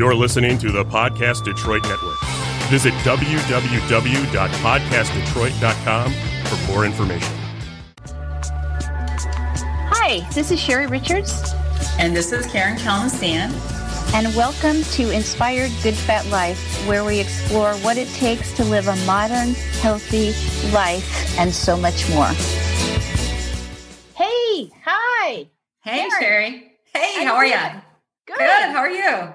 You're listening to the Podcast Detroit Network. Visit www.podcastdetroit.com for more information. Hi, this is Sherri Richards. And this is Karen Kalmasan. And welcome to Inspired Good Fat Life, where we explore what it takes to live a modern, healthy life and so much more. Hey, hi. Hey, Karen. Sherri. Hey, how are you? Good. Good. How are you?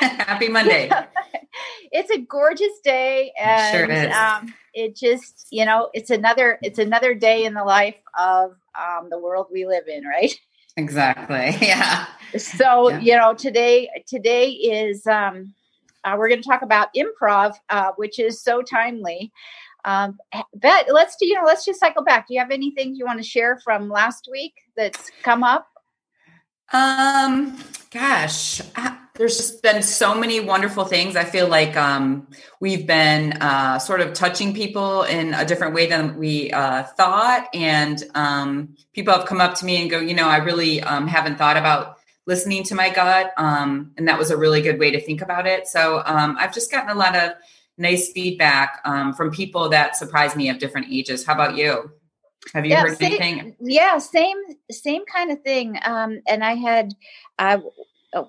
Happy Monday. it's a gorgeous day, and sure it, um, it just you know it's another it's another day in the life of um, the world we live in, right? Exactly. Yeah. So yeah. you know today today is um, uh, we're going to talk about improv, uh, which is so timely. Um, but let's do you know let's just cycle back. Do you have anything you want to share from last week that's come up? Um, gosh, there's just been so many wonderful things. I feel like um, we've been uh, sort of touching people in a different way than we uh, thought, and um, people have come up to me and go, you know, I really um, haven't thought about listening to my gut, um, and that was a really good way to think about it. So um, I've just gotten a lot of nice feedback um, from people that surprise me of different ages. How about you? Have you yeah, heard same, anything? Yeah, same same kind of thing. Um, and I had uh,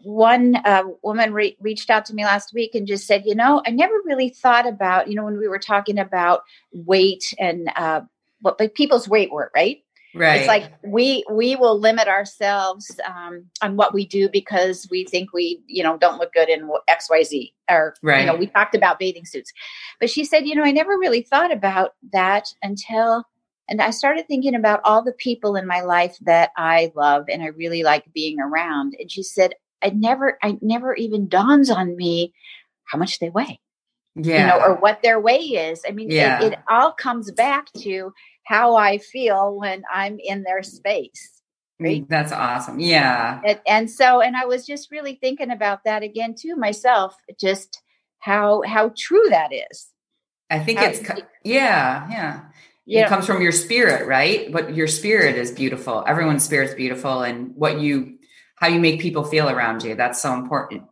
one uh, woman re- reached out to me last week and just said, you know, I never really thought about, you know, when we were talking about weight and uh, what like people's weight were, right? Right. It's like we we will limit ourselves um, on what we do because we think we you know don't look good in X Y Z or right. you know we talked about bathing suits, but she said you know I never really thought about that until and I started thinking about all the people in my life that I love and I really like being around. And she said, I never, I never even dawns on me how much they weigh. Yeah. You know, or what their weight is. I mean, yeah. it, it all comes back to how I feel when I'm in their space. Right? Mm, that's awesome. Yeah. And, and so, and I was just really thinking about that again too myself, just how how true that is. I think how, it's yeah, yeah yeah. it comes from your spirit, right? What your spirit is beautiful. Everyone's spirit's beautiful, and what you, how you make people feel around you. That's so important,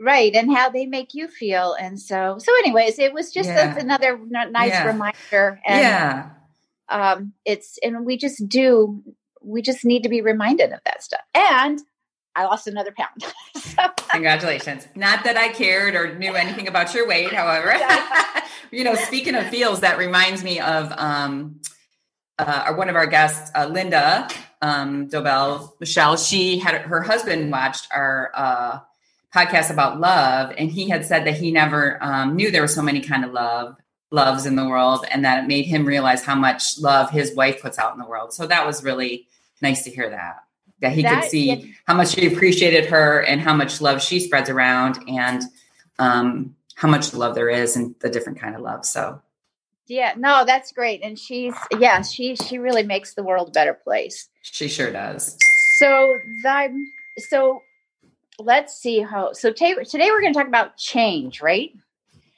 right? And how they make you feel. And so, so, anyways, it was just yeah. another nice yeah. reminder. And, yeah, um, it's and we just do. We just need to be reminded of that stuff. And I lost another pound. Congratulations. Not that I cared or knew anything about your weight, however. you know, speaking of feels, that reminds me of um, uh, one of our guests, uh, Linda um, Dobell Michelle. She had her husband watched our uh, podcast about love, and he had said that he never um, knew there were so many kind of love loves in the world, and that it made him realize how much love his wife puts out in the world. So that was really nice to hear that that he that, could see yeah. how much he appreciated her and how much love she spreads around and um, how much love there is and the different kind of love. So yeah, no, that's great. And she's yeah, she she really makes the world a better place. She sure does. So that so let's see how so t- today we're going to talk about change, right?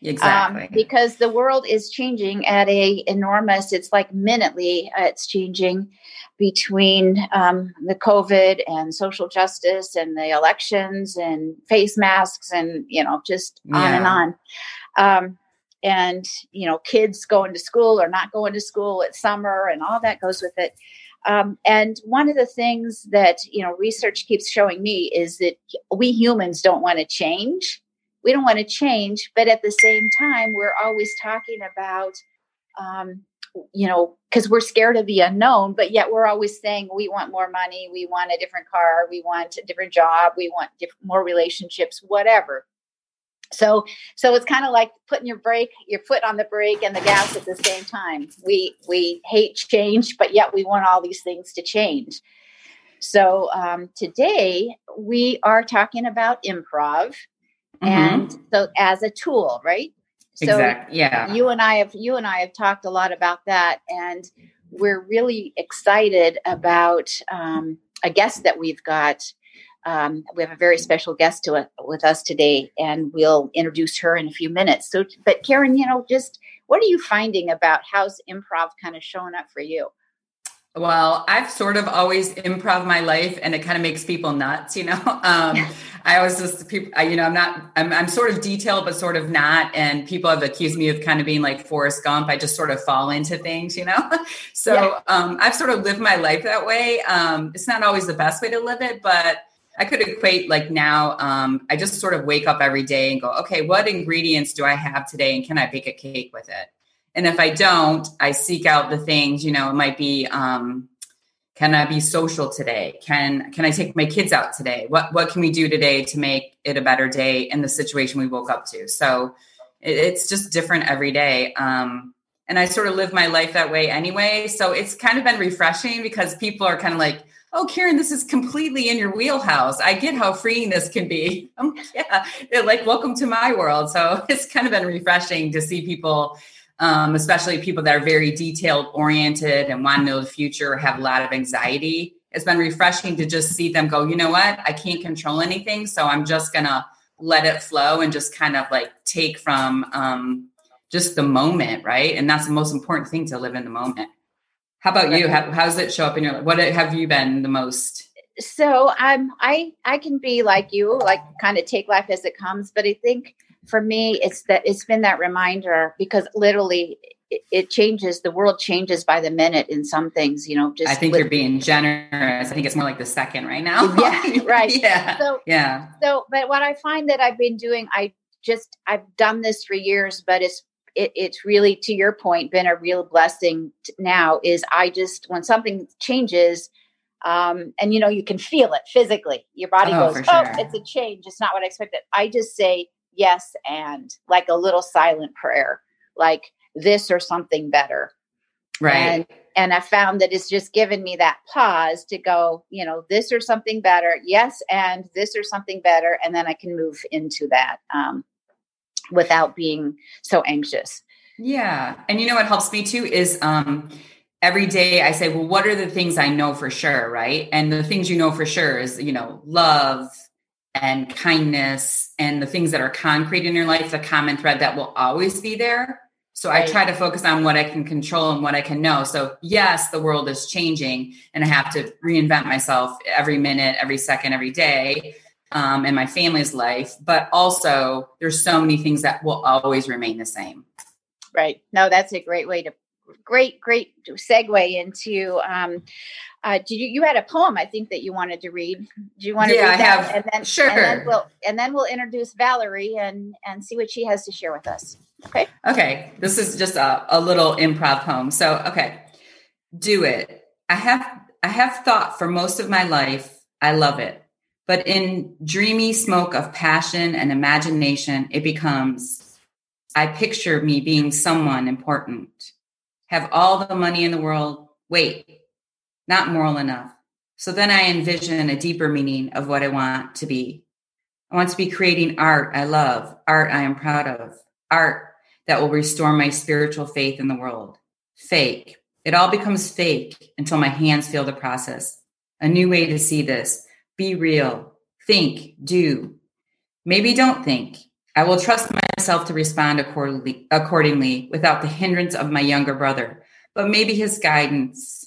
Exactly. Um, because the world is changing at a enormous, it's like minutely, uh, it's changing between um, the COVID and social justice and the elections and face masks and, you know, just yeah. on and on. Um, and, you know, kids going to school or not going to school at summer and all that goes with it. Um, and one of the things that, you know, research keeps showing me is that we humans don't want to change. We don't want to change but at the same time we're always talking about um, you know because we're scared of the unknown but yet we're always saying we want more money we want a different car we want a different job we want different, more relationships whatever so so it's kind of like putting your brake your foot on the brake and the gas at the same time we we hate change but yet we want all these things to change so um, today we are talking about improv and mm-hmm. so as a tool right so exactly. yeah you and i have you and i have talked a lot about that and we're really excited about um, a guest that we've got um, we have a very special guest to, uh, with us today and we'll introduce her in a few minutes so but karen you know just what are you finding about how's improv kind of showing up for you Well, I've sort of always improv my life and it kind of makes people nuts, you know. Um, I always just people, I, you know, I'm not, I'm, I'm sort of detailed, but sort of not. And people have accused me of kind of being like Forrest Gump. I just sort of fall into things, you know. so yeah. um, I've sort of lived my life that way. Um, it's not always the best way to live it, but I could equate like now. Um, I just sort of wake up every day and go, okay, what ingredients do I have today, and can I bake a cake with it? And if I don't, I seek out the things. You know, it might be, um, can I be social today? Can can I take my kids out today? What what can we do today to make it a better day in the situation we woke up to? So it, it's just different every day. Um, and I sort of live my life that way anyway. So it's kind of been refreshing because people are kind of like, oh karen this is completely in your wheelhouse. I get how freeing this can be. Um, yeah They're like welcome to my world. So it's kind of been refreshing to see people um, especially people that are very detailed oriented and want to know the future have a lot of anxiety. It's been refreshing to just see them go you know what? I can't control anything so i'm just gonna let it flow and just kind of like take from um, just the moment right? And that's the most important thing to live in the moment how about you? How, how does it show up in your life? What have you been the most? So I'm I I can be like you, like kind of take life as it comes. But I think for me, it's that it's been that reminder because literally it, it changes. The world changes by the minute in some things. You know, just I think with, you're being generous. I think it's more like the second right now. yeah, right. yeah. So yeah. So, but what I find that I've been doing, I just I've done this for years, but it's it, it's really to your point been a real blessing now is i just when something changes um, and you know you can feel it physically your body oh, goes oh it's a change it's not what i expected. I just say yes and like a little silent prayer like this or something better. Right. And and i found that it's just given me that pause to go you know this or something better yes and this or something better and then i can move into that um, without being so anxious. Yeah. And you know what helps me too is um every day I say, well, what are the things I know for sure, right? And the things you know for sure is, you know, love and kindness and the things that are concrete in your life, the common thread that will always be there. So right. I try to focus on what I can control and what I can know. So yes, the world is changing and I have to reinvent myself every minute, every second, every day um, and my family's life, but also there's so many things that will always remain the same. Right. No, that's a great way to great great segue into um uh did you you had a poem i think that you wanted to read. Do you want to yeah, read that? have, and then sure and then we'll and then we'll introduce valerie and and see what she has to share with us. Okay? Okay. This is just a, a little improv poem. So okay. Do it. I have i have thought for most of my life i love it but in dreamy smoke of passion and imagination, it becomes I picture me being someone important, have all the money in the world. Wait, not moral enough. So then I envision a deeper meaning of what I want to be. I want to be creating art I love, art I am proud of, art that will restore my spiritual faith in the world. Fake. It all becomes fake until my hands feel the process. A new way to see this be real. Think, do. Maybe don't think. I will trust myself to respond accordingly, accordingly without the hindrance of my younger brother, but maybe his guidance.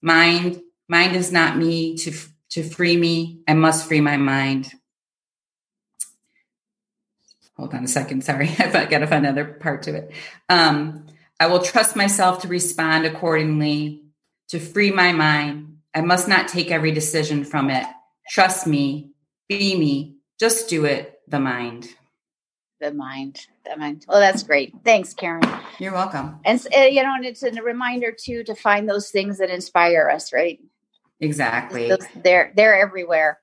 Mind, mind is not me to, to free me. I must free my mind. Hold on a second. Sorry, I've got to find another part to it. Um, I will trust myself to respond accordingly, to free my mind. I must not take every decision from it trust me, be me, just do it, the mind. The mind, the mind. Well, that's great. Thanks, Karen. You're welcome. And uh, you know, and it's a reminder too to find those things that inspire us, right? Exactly. Those, they're they're everywhere.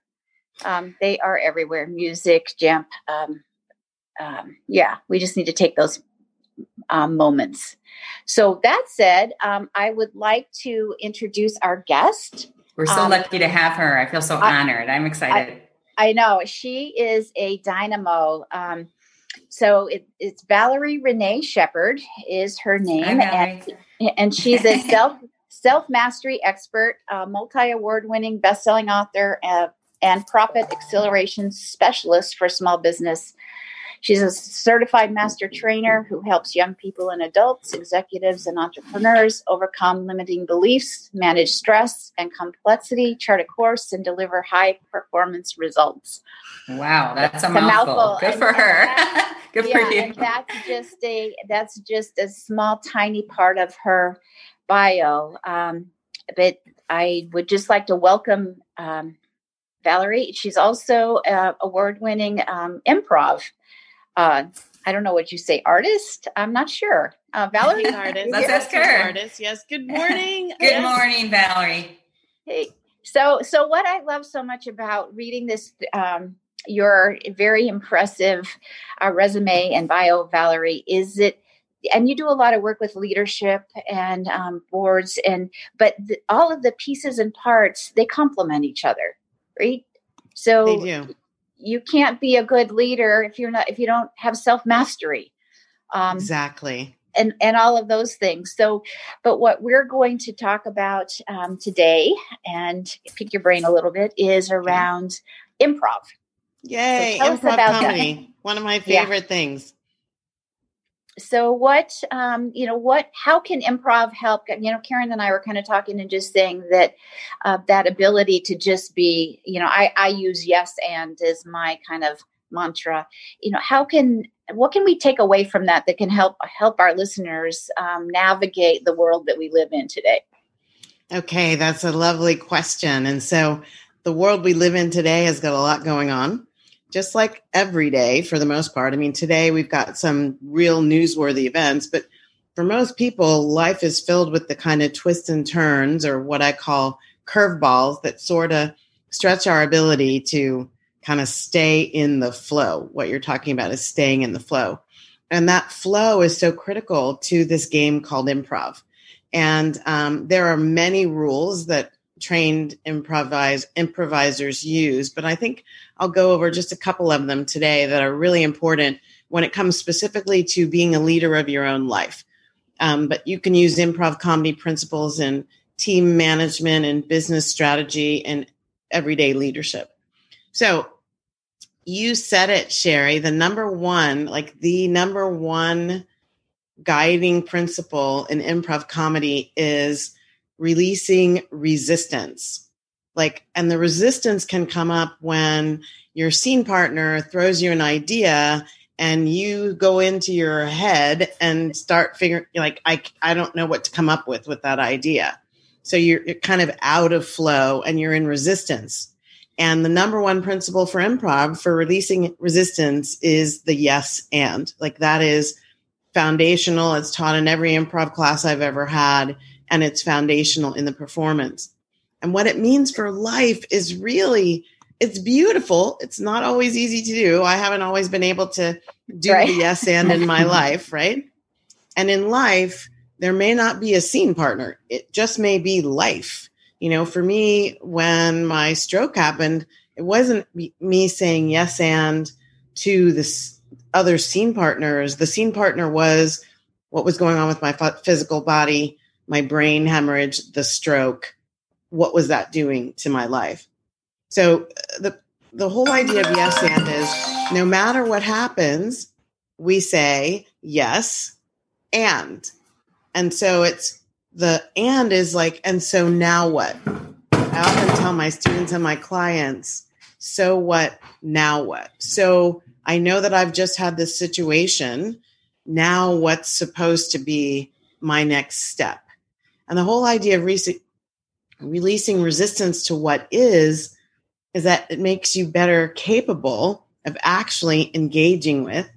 Um, they are everywhere. Music, jump. Um, um, yeah, we just need to take those um, moments. So that said, um, I would like to introduce our guest. We're so um, lucky to have her. I feel so I, honored. I'm excited. I, I, know she is a dynamo. Um, so it, it's Valerie Renee Sheppard is her name, and, and she's a self self mastery expert, uh, multi award winning best selling author, uh, and profit acceleration specialist for small business. She's a certified master trainer who helps young people and adults, executives, and entrepreneurs overcome limiting beliefs, manage stress and complexity, chart a course, and deliver high performance results. Wow, that's a, a mouthful. mouthful. Good and, for her. Good yeah, for you. that's just a that's just a small, tiny part of her bio. Um, but I would just like to welcome um, Valerie. She's also uh, award-winning um, improv. Uh, I don't know what you say, artist. I'm not sure. Uh, Valerie, artist. Let's ask her. Artist. Yes. Good morning. Good yes. morning, Valerie. Hey. So, so what I love so much about reading this, um, your very impressive uh, resume and bio, Valerie, is it and you do a lot of work with leadership and um, boards and but the, all of the pieces and parts they complement each other right so you can't be a good leader if you're not if you don't have self mastery um, exactly. and and all of those things. So but what we're going to talk about um, today and pick your brain a little bit is around improv. Yay so improv comedy. that. one of my favorite yeah. things so what um, you know what how can improv help? You know karen and i were kind of talking and just saying that uh, that ability to just be you know i i use yes and as my kind of mantra. You know how can what can we take away from that that can help help our listeners um, navigate the world that we live in today? Okay that's a lovely question and so the world we live in today has got a lot going on just like every day for the most part. I mean, today we've got some real newsworthy events, but for most people, life is filled with the kind of twists and turns or what I call curveballs that sort of stretch our ability to kind of stay in the flow. What you're talking about is staying in the flow. And that flow is so critical to this game called improv. And um, there are many rules that trained improvise improvisers use but i think i'll go over just a couple of them today that are really important when it comes specifically to being a leader of your own life. Um, but you can use improv comedy principles in team management and business strategy and everyday leadership. So you said it sherri the number one like the number one guiding principle in improv comedy is releasing resistance. Like, and the resistance can come up when your scene partner throws you an idea and you go into your head and start figuring like I I don't know what to come up with with that idea. So you're, you're kind of out of flow and you're in resistance. And the number one principle for improv for releasing resistance is the yes and. Like that is foundational. It's taught in every improv class I've ever had and it's foundational in the performance. And what it means for life is really it's beautiful. It's not always easy to do. I haven't always been able to do right. the yes and in my life, right? And in life, there may not be a scene partner. It just may be life. You know, for me, when my stroke happened, it wasn't me saying yes and to this other scene partners. The scene partner was what was going on with my physical body my brain hemorrhage, the stroke, what was that doing to my life? So uh, the the whole idea of yes and is no matter what happens, we say yes and. And so it's the and is like, and so now what? I often tell my students and my clients, so what? Now what? So I know that I've just had this situation. Now what's supposed to be my next step? And the whole idea of re- releasing resistance to what is, is that it makes you better capable of actually engaging with,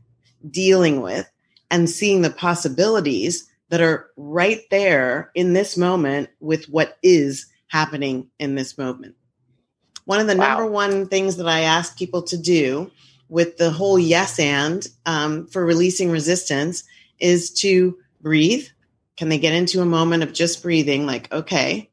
dealing with, and seeing the possibilities that are right there in this moment with what is happening in this moment. One of the wow. number one things that I ask people to do with the whole yes and um, for releasing resistance is to breathe, can they get into a moment of just breathing, like, okay,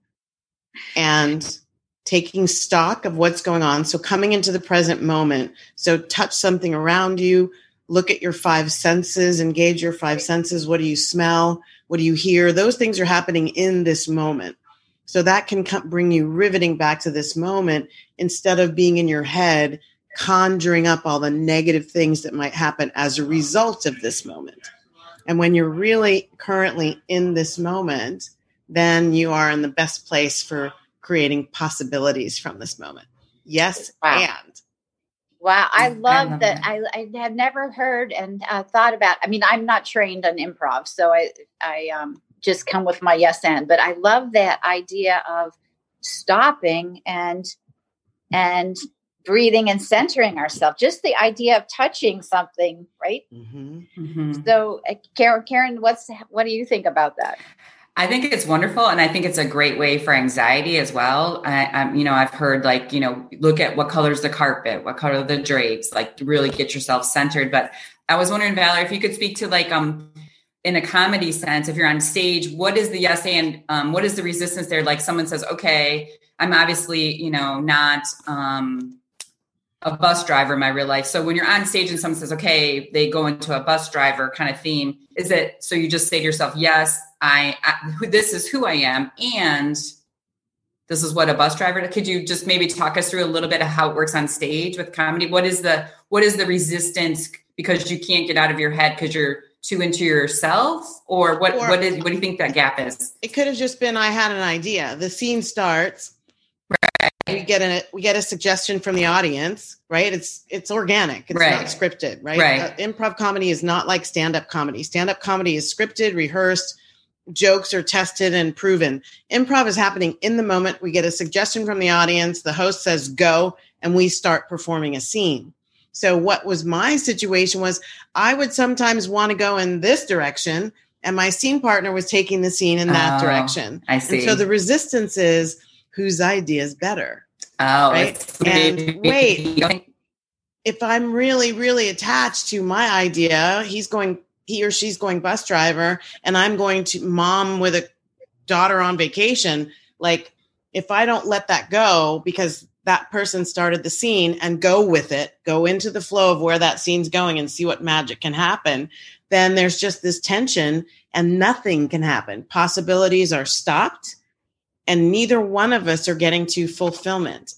and taking stock of what's going on? So coming into the present moment. So touch something around you, look at your five senses, engage your five senses. What do you smell? What do you hear? Those things are happening in this moment. So that can bring you riveting back to this moment instead of being in your head, conjuring up all the negative things that might happen as a result of this moment. And when you're really currently in this moment, then you are in the best place for creating possibilities from this moment. Yes, wow. and. Wow, I love that. I, I have never heard and uh, thought about. I mean, I'm not trained on improv, so I I um, just come with my yes and. But I love that idea of stopping and and breathing and centering ourselves. Just the idea of touching something, right? Mm-hmm. Mm-hmm. So, uh, Karen, Karen, what's what do you think about that? I think it's wonderful, and I think it's a great way for anxiety as well. I, I'm, you know, I've heard like, you know, look at what color's the carpet, what color the drapes, like really get yourself centered. But I was wondering, Valerie, if you could speak to like, um, in a comedy sense, if you're on stage, what is the yes and um, what is the resistance there? Like someone says, okay, I'm obviously, you know, not um, a bus driver in my real life. So when you're on stage and someone says, okay, they go into a bus driver kind of theme, is it so you just say to yourself, yes, I, I this is who I am, and this is what a bus driver. Could you just maybe talk us through a little bit of how it works on stage with comedy? What is the what is the resistance because you can't get out of your head because you're too into yourself, or what? Or, what is what do you think that gap is? It could have just been I had an idea. The scene starts. We get a we get a suggestion from the audience, right? It's it's organic. It's right. not scripted, right? right. Uh, improv comedy is not like stand up comedy. Stand up comedy is scripted, rehearsed jokes are tested and proven. Improv is happening in the moment. We get a suggestion from the audience. The host says go, and we start performing a scene. So, what was my situation was I would sometimes want to go in this direction, and my scene partner was taking the scene in that oh, direction. I see. And so the resistance is whose idea is better. Oh, right. And wait, if I'm really, really attached to my idea, he's going he or she's going bus driver and I'm going to mom with a daughter on vacation, like if I don't let that go because that person started the scene and go with it, go into the flow of where that scene's going and see what magic can happen, then there's just this tension and nothing can happen. Possibilities are stopped and neither one of us are getting to fulfillment.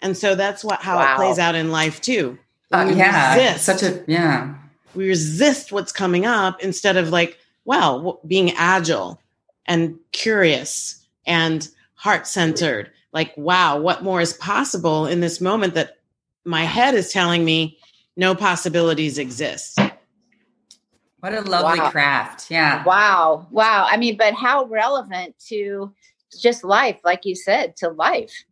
And so that's what how wow. it plays out in life too. Uh, yeah, resist, such a yeah we resist what's coming up instead of like, well, being agile and curious and heart centered. Like, wow, what more is possible in this moment that my head is telling me no possibilities exist? What a lovely wow. craft. Yeah. Wow. Wow. I mean, but how relevant to just life, like you said, to life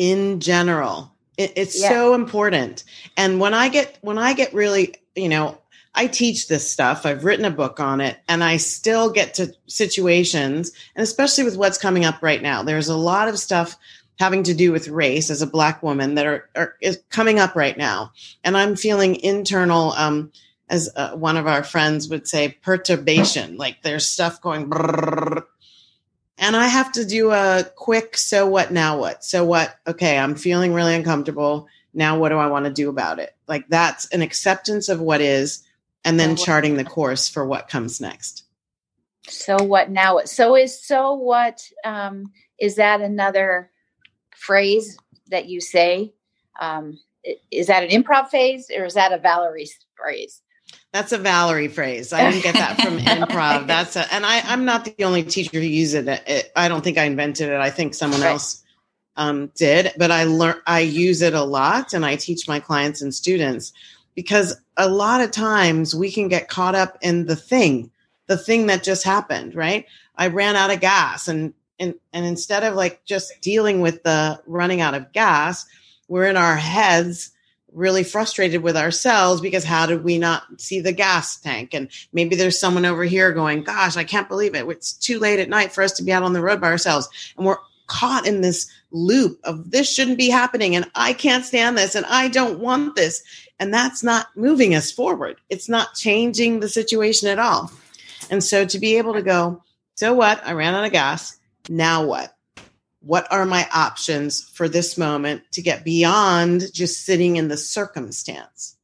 in general. It, it's yeah. so important. And when I get when I get really, you know, I teach this stuff. I've written a book on it, and I still get to situations, and especially with what's coming up right now. There's a lot of stuff having to do with race as a black woman that are, are is coming up right now, and I'm feeling internal. Um, as uh, one of our friends would say, perturbation. Like there's stuff going and I have to do a quick so what now what? So what? Okay, I'm feeling really uncomfortable. Now what do I want to do about it? Like that's an acceptance of what is and then charting the course for what comes next. So what now? So is so what um is that another phrase that you say? Um is that an improv phase or is that a Valerie phrase? That's a Valerie phrase. I didn't get that from improv. That's a, and I, I'm not the only teacher who uses it. it. I don't think I invented it. I think someone else um, did, but I learn I use it a lot, and I teach my clients and students because a lot of times we can get caught up in the thing, the thing that just happened. Right? I ran out of gas, and and and instead of like just dealing with the running out of gas, we're in our heads really frustrated with ourselves because how did we not see the gas tank? And maybe there's someone over here going, Gosh, I can't believe it. It's too late at night for us to be out on the road by ourselves. And we're caught in this loop of this shouldn't be happening and I can't stand this and I don't want this. And that's not moving us forward. It's not changing the situation at all. And so to be able to go, so what? I ran out of gas. Now what? What are my options for this moment to get beyond just sitting in the circumstance?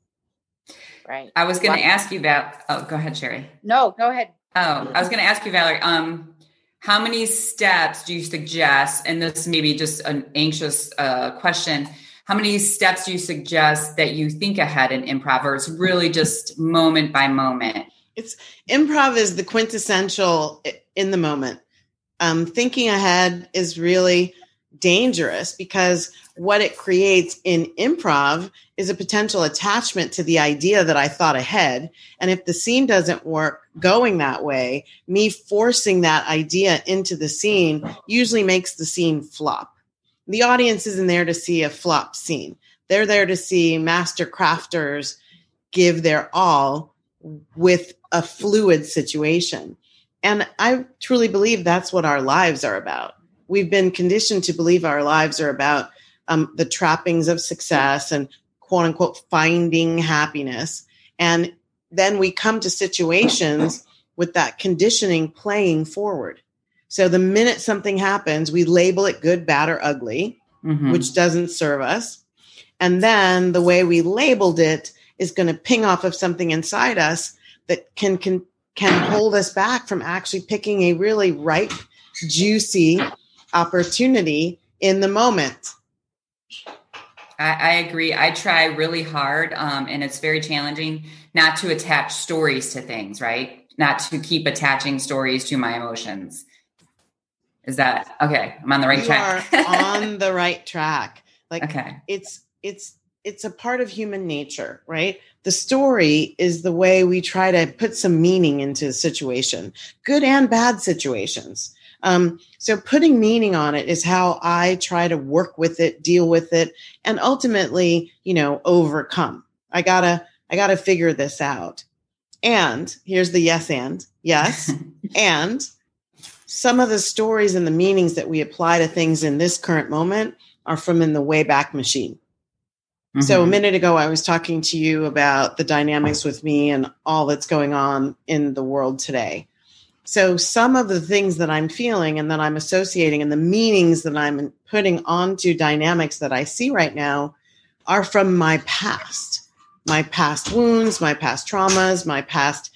Right. I was going to ask you about oh go ahead sherri. No go ahead. Oh i was going to ask you valerie um how many steps do you suggest and this may be just an anxious uh, question how many steps do you suggest that you think ahead in improv or it's really just moment by moment? It's improv is the quintessential in the moment um, thinking ahead is really dangerous because what it creates in improv is a potential attachment to the idea that I thought ahead. And if the scene doesn't work going that way, me forcing that idea into the scene usually makes the scene flop. The audience isn't there to see a flop scene. They're there to see master crafters give their all with a fluid situation. And I truly believe that's what our lives are about. We've been conditioned to believe our lives are about um, the trappings of success and quote unquote finding happiness. And then we come to situations with that conditioning playing forward. So the minute something happens, we label it good, bad, or ugly, mm-hmm. which doesn't serve us. And then the way we labeled it is going to ping off of something inside us that can, can can hold us back from actually picking a really ripe, juicy opportunity in the moment. I, I agree. I try really hard, um, and it's very challenging not to attach stories to things, right? Not to keep attaching stories to my emotions. Is that okay? I'm on the right you track. are on the right track. Like okay. it's it's it's a part of human nature, right? The story is the way we try to put some meaning into a situation, good and bad situations. Um, so putting meaning on it is how I try to work with it, deal with it, and ultimately, you know, overcome. I gotta, I gotta figure this out. And here's the yes and yes. and some of the stories and the meanings that we apply to things in this current moment are from in the way back machine. Mm-hmm. So a mm-hmm. minute ago, I was talking to you about the dynamics with me and all that's going on in the world today. So some of the things that I'm feeling and that I'm associating and the meanings that I'm putting onto dynamics that I see right now are from my past, my past wounds, my past traumas, my past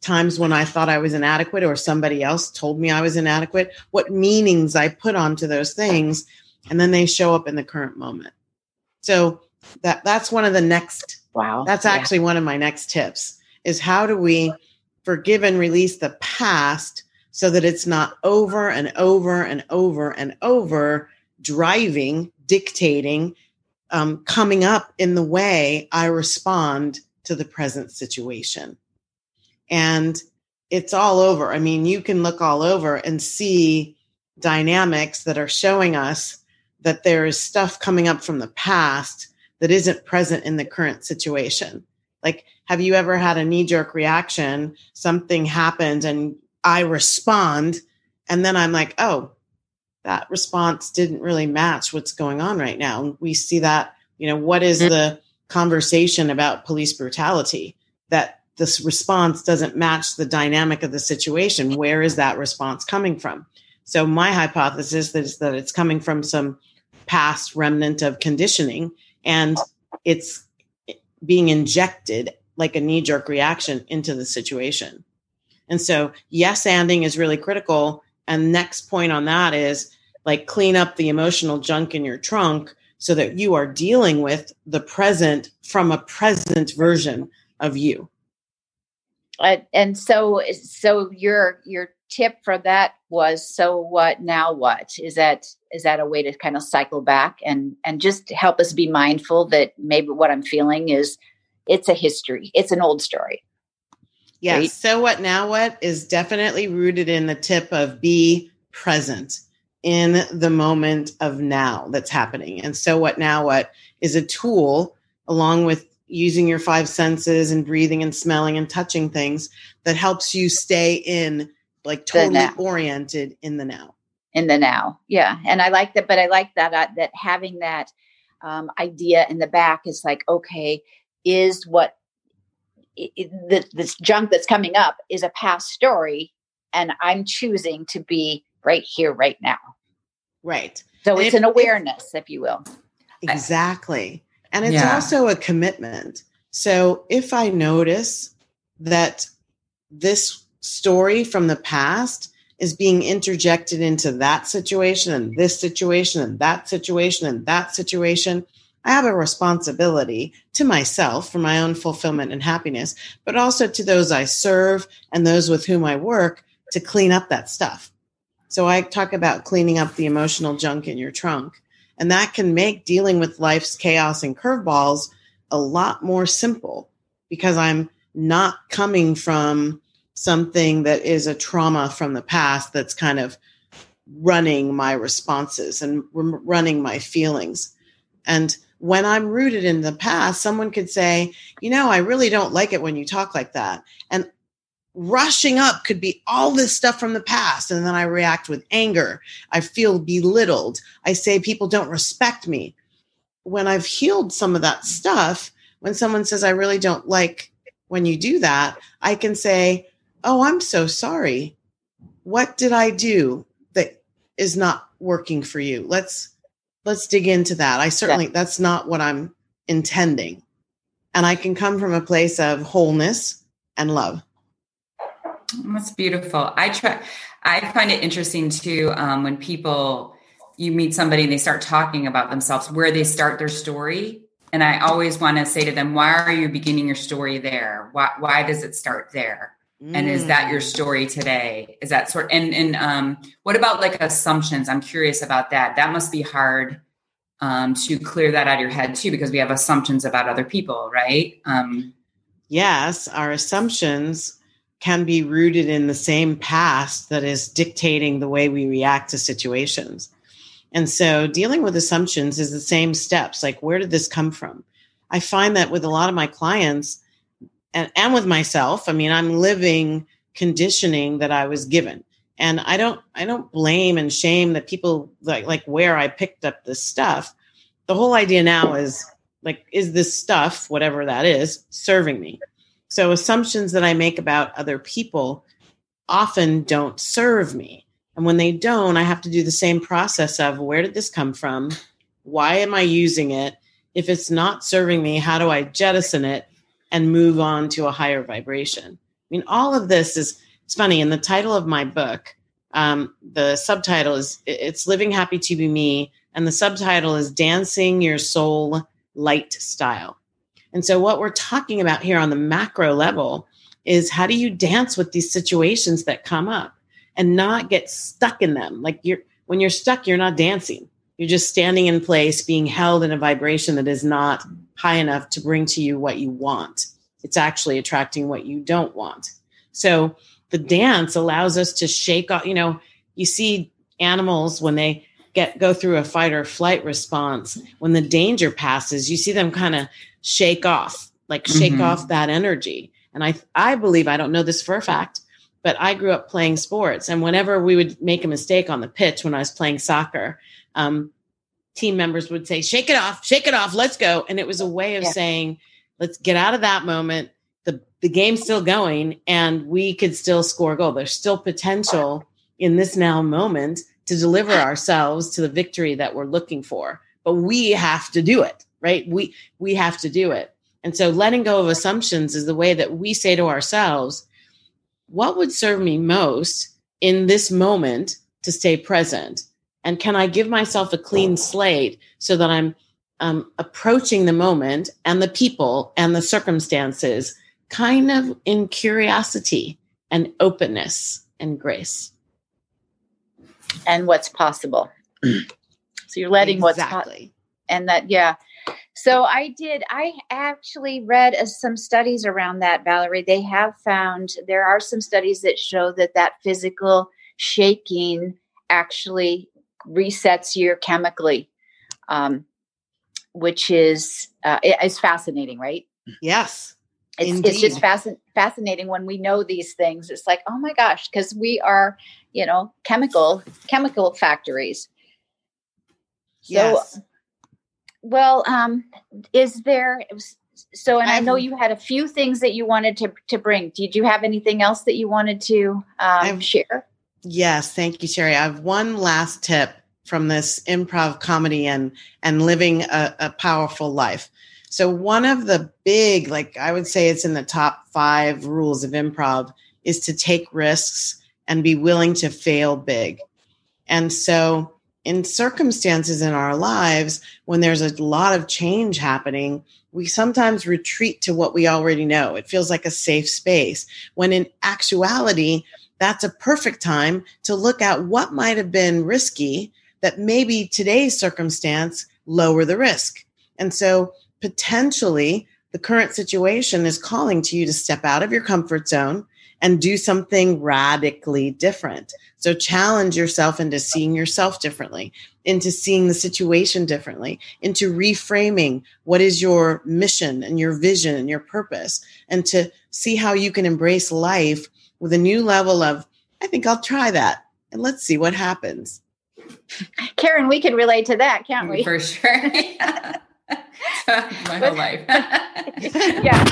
times when I thought I was inadequate or somebody else told me I was inadequate, what meanings I put onto those things. And then they show up in the current moment. So that that's one of the next wow. that's actually yeah. one of my next tips is how do we forgive and release the past so that it's not over and over and over and over driving dictating um, coming up in the way i respond to the present situation. And it's all over. I mean you can look all over and see dynamics that are showing us that there is stuff coming up from the past that isn't present in the current situation. Like, have you ever had a knee jerk reaction? Something happened and I respond, and then I'm like, oh, that response didn't really match what's going on right now. we see that, you know, what is mm-hmm. the conversation about police brutality? That this response doesn't match the dynamic of the situation. Where is that response coming from? So my hypothesis is that it's coming from some past remnant of conditioning and it's being injected like a knee jerk reaction into the situation. And so, yes, anding is really critical. And next point on that is like clean up the emotional junk in your trunk so that you are dealing with the present from a present version of you. Uh, and so, so your your tip for that was so what now what? Is that is that a way to kind of cycle back and and just help us be mindful that maybe what i'm feeling is it's a history it's an old story. Yeah right? so what now what is definitely rooted in the tip of be present in the moment of now that's happening. And so what now what is a tool along with using your five senses and breathing and smelling and touching things that helps you stay in like totally oriented in the now. In the now yeah and i like that but i like that uh, that having that um, idea in the back is like okay is what it, it, this junk that's coming up is a past story and i'm choosing to be right here right now. Right so and it's if, an awareness if, if you will. Exactly and it's yeah. also a commitment. So if i notice that this story from the past is being interjected into that situation and this situation and that situation and that situation, I have a responsibility to myself for my own fulfillment and happiness, but also to those I serve and those with whom I work to clean up that stuff. So I talk about cleaning up the emotional junk in your trunk. And that can make dealing with life's chaos and curveballs a lot more simple because I'm not coming from something that is a trauma from the past that's kind of running my responses and running my feelings. And when I'm rooted in the past, someone could say, you know, I really don't like it when you talk like that. And rushing up could be all this stuff from the past. And then I react with anger. I feel belittled. I say people don't respect me. When I've healed some of that stuff, when someone says, I really don't like when you do that, I can say, Oh, I'm so sorry. What did I do that is not working for you? Let's let's dig into that. I certainly yeah. that's not what I'm intending. And I can come from a place of wholeness and love. That's beautiful. I try I find it interesting too um, when people you meet somebody and they start talking about themselves, where they start their story. And I always want to say to them, why are you beginning your story there? Why, why does it start there? And is that your mm. story today? Is that sort and and um what about like assumptions? I'm curious about that. That must be hard um to clear that out of your head too because we have assumptions about other people right? Um yes our assumptions can be rooted in the same past that is dictating the way we react to situations. And so dealing with assumptions is the same steps. Like where did this come from? I find that with a lot of my clients and, and with myself. I mean, I'm living conditioning that I was given. And I don't I don't blame and shame that people like like where I picked up this stuff. The whole idea now is like is this stuff whatever that is serving me. So assumptions that I make about other people often don't serve me. And when they don't, I have to do the same process of where did this come from? Why am I using it? If it's not serving me, how do I jettison it and move on to a higher vibration. I mean, all of this is, it's funny. In the title of my book, um, the subtitle is It's Living Happy to Be Me. And the subtitle is Dancing Your Soul Light Style. And so, what we're talking about here on the macro level is how do you dance with these situations that come up and not get stuck in them? Like you're, when you're stuck, you're not dancing. You're just standing in place, being held in a vibration that is not high enough to bring to you what you want. It's actually attracting what you don't want. So the dance allows us to shake off, you know, you see animals when they get go through a fight or flight response, when the danger passes, you see them kind of shake off, like shake mm-hmm. off that energy. And I I believe I don't know this for a fact, but I grew up playing sports, and whenever we would make a mistake on the pitch when I was playing soccer, um, team members would say, shake it off, shake it off, let's go. And it was a way of yeah. saying, let's get out of that moment. The, the game's still going and we could still score a goal. There's still potential in this now moment to deliver ourselves to the victory that we're looking for. But we have to do it, right? We we have to do it. And so letting go of assumptions is the way that we say to ourselves, what would serve me most in this moment to stay present? And can i give myself a clean slate so that i'm um, approaching the moment and the people and the circumstances kind of in curiosity and openness and grace? And what's possible. So you're letting exactly. what's po- and that yeah. So i did i actually read uh, some studies around that valerie. They have found there are some studies that show that that physical shaking actually resets you chemically, um, which is uh, is fascinating, right? Yes. It's, it's just fascin- fascinating when we know these things. It's like, oh my gosh, because we are, you know, chemical chemical factories. So, yes. well, um, is there? So, and I, I know you had a few things that you wanted to to bring. Did you have anything else that you wanted to um, share? Yes, thank you, Sherri. I have one last tip from this improv comedy and and living a, a powerful life. So one of the big, like I would say it's in the top five rules of improv, is to take risks and be willing to fail big. And so in circumstances in our lives when there's a lot of change happening, we sometimes retreat to what we already know. It feels like a safe space. When in actuality, that's a perfect time to look at what might have been risky that maybe today's circumstance lower the risk. And so potentially the current situation is calling to you to step out of your comfort zone and do something radically different. So challenge yourself into seeing yourself differently, into seeing the situation differently, into reframing what is your mission and your vision and your purpose, and to see how you can embrace life with a new level of, I think I'll try that and let's see what happens. Karen, we can relate to that, can't we? For sure. My whole life. yeah.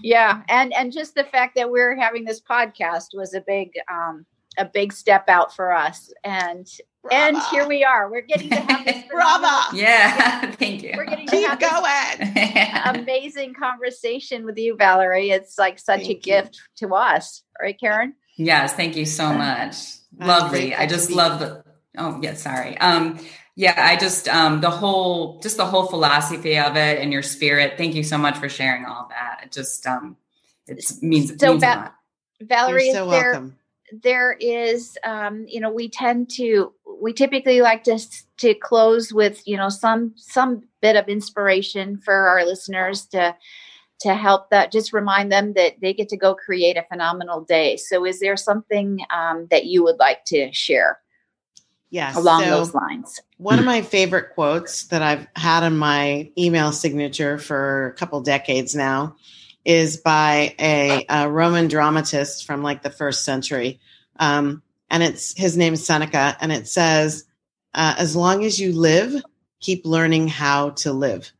Yeah. And and just the fact that we're having this podcast was a big um a big step out for us. And Brava. and here we are. We're getting to have this Brava. Yeah. yeah. Thank you. We're getting Keep to have going. amazing conversation with you, Valerie. It's like such thank a gift to us. Right, Karen? Yes, thank you so much. Lovely. I just love the oh yeah, sorry. Um yeah, I just um the whole just the whole philosophy of it and your spirit. Thank you so much for sharing all that. It just um it means, so means va- a lot. Valerie, You're so there, welcome. there is um, you know, we tend to we typically like to to close with, you know, some some bit of inspiration for our listeners to to help that just remind them that they get to go create a phenomenal day. So is there something um, that you would like to share? Yes. Along so those lines. One of my favorite quotes that I've had on my email signature for a couple decades now is by a, a Roman dramatist from like the first century. Um, and it's his name is Seneca, and it says, uh, as long as you live, keep learning how to live.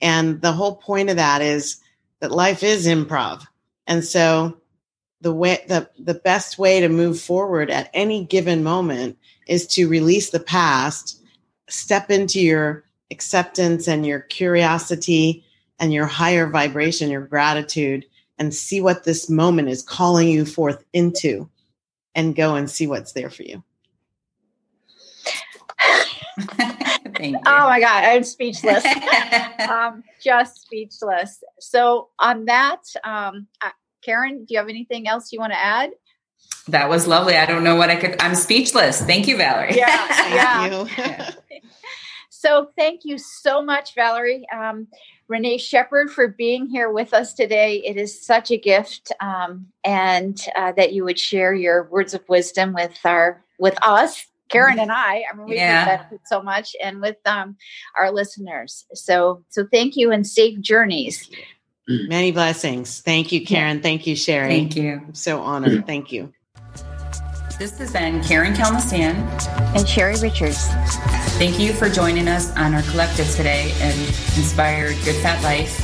And the whole point of that is that life is improv. And so the way the, the best way to move forward at any given moment is to release the past, step into your acceptance and your curiosity and your higher vibration, your gratitude, and see what this moment is calling you forth into and go and see what's there for you. you. Oh my God, I'm speechless. um, just speechless. So, on that, um, uh, Karen, do you have anything else you want to add? That was lovely. I don't know what I could. I'm speechless. Thank you, Valerie. Yeah, thank yeah. you. so, thank you so much, Valerie. Um, Renee Sheppard for being here with us today. It is such a gift, um, and uh, that you would share your words of wisdom with our with us Karen and I. I mean, we yeah. benefit so much, and with um, our listeners. So, so thank you and safe journeys. Many blessings. Thank you, Karen. Thank you, Sherri. Thank you. I'm so honored. Thank you. This has been Karen Kelmastan and Sherri Richards. Thank you for joining us on our collective today and Inspired Good Fat Life.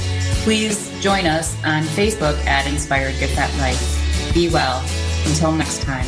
Please join us on Facebook at Inspired Good Fat Life. Be well. Until next time.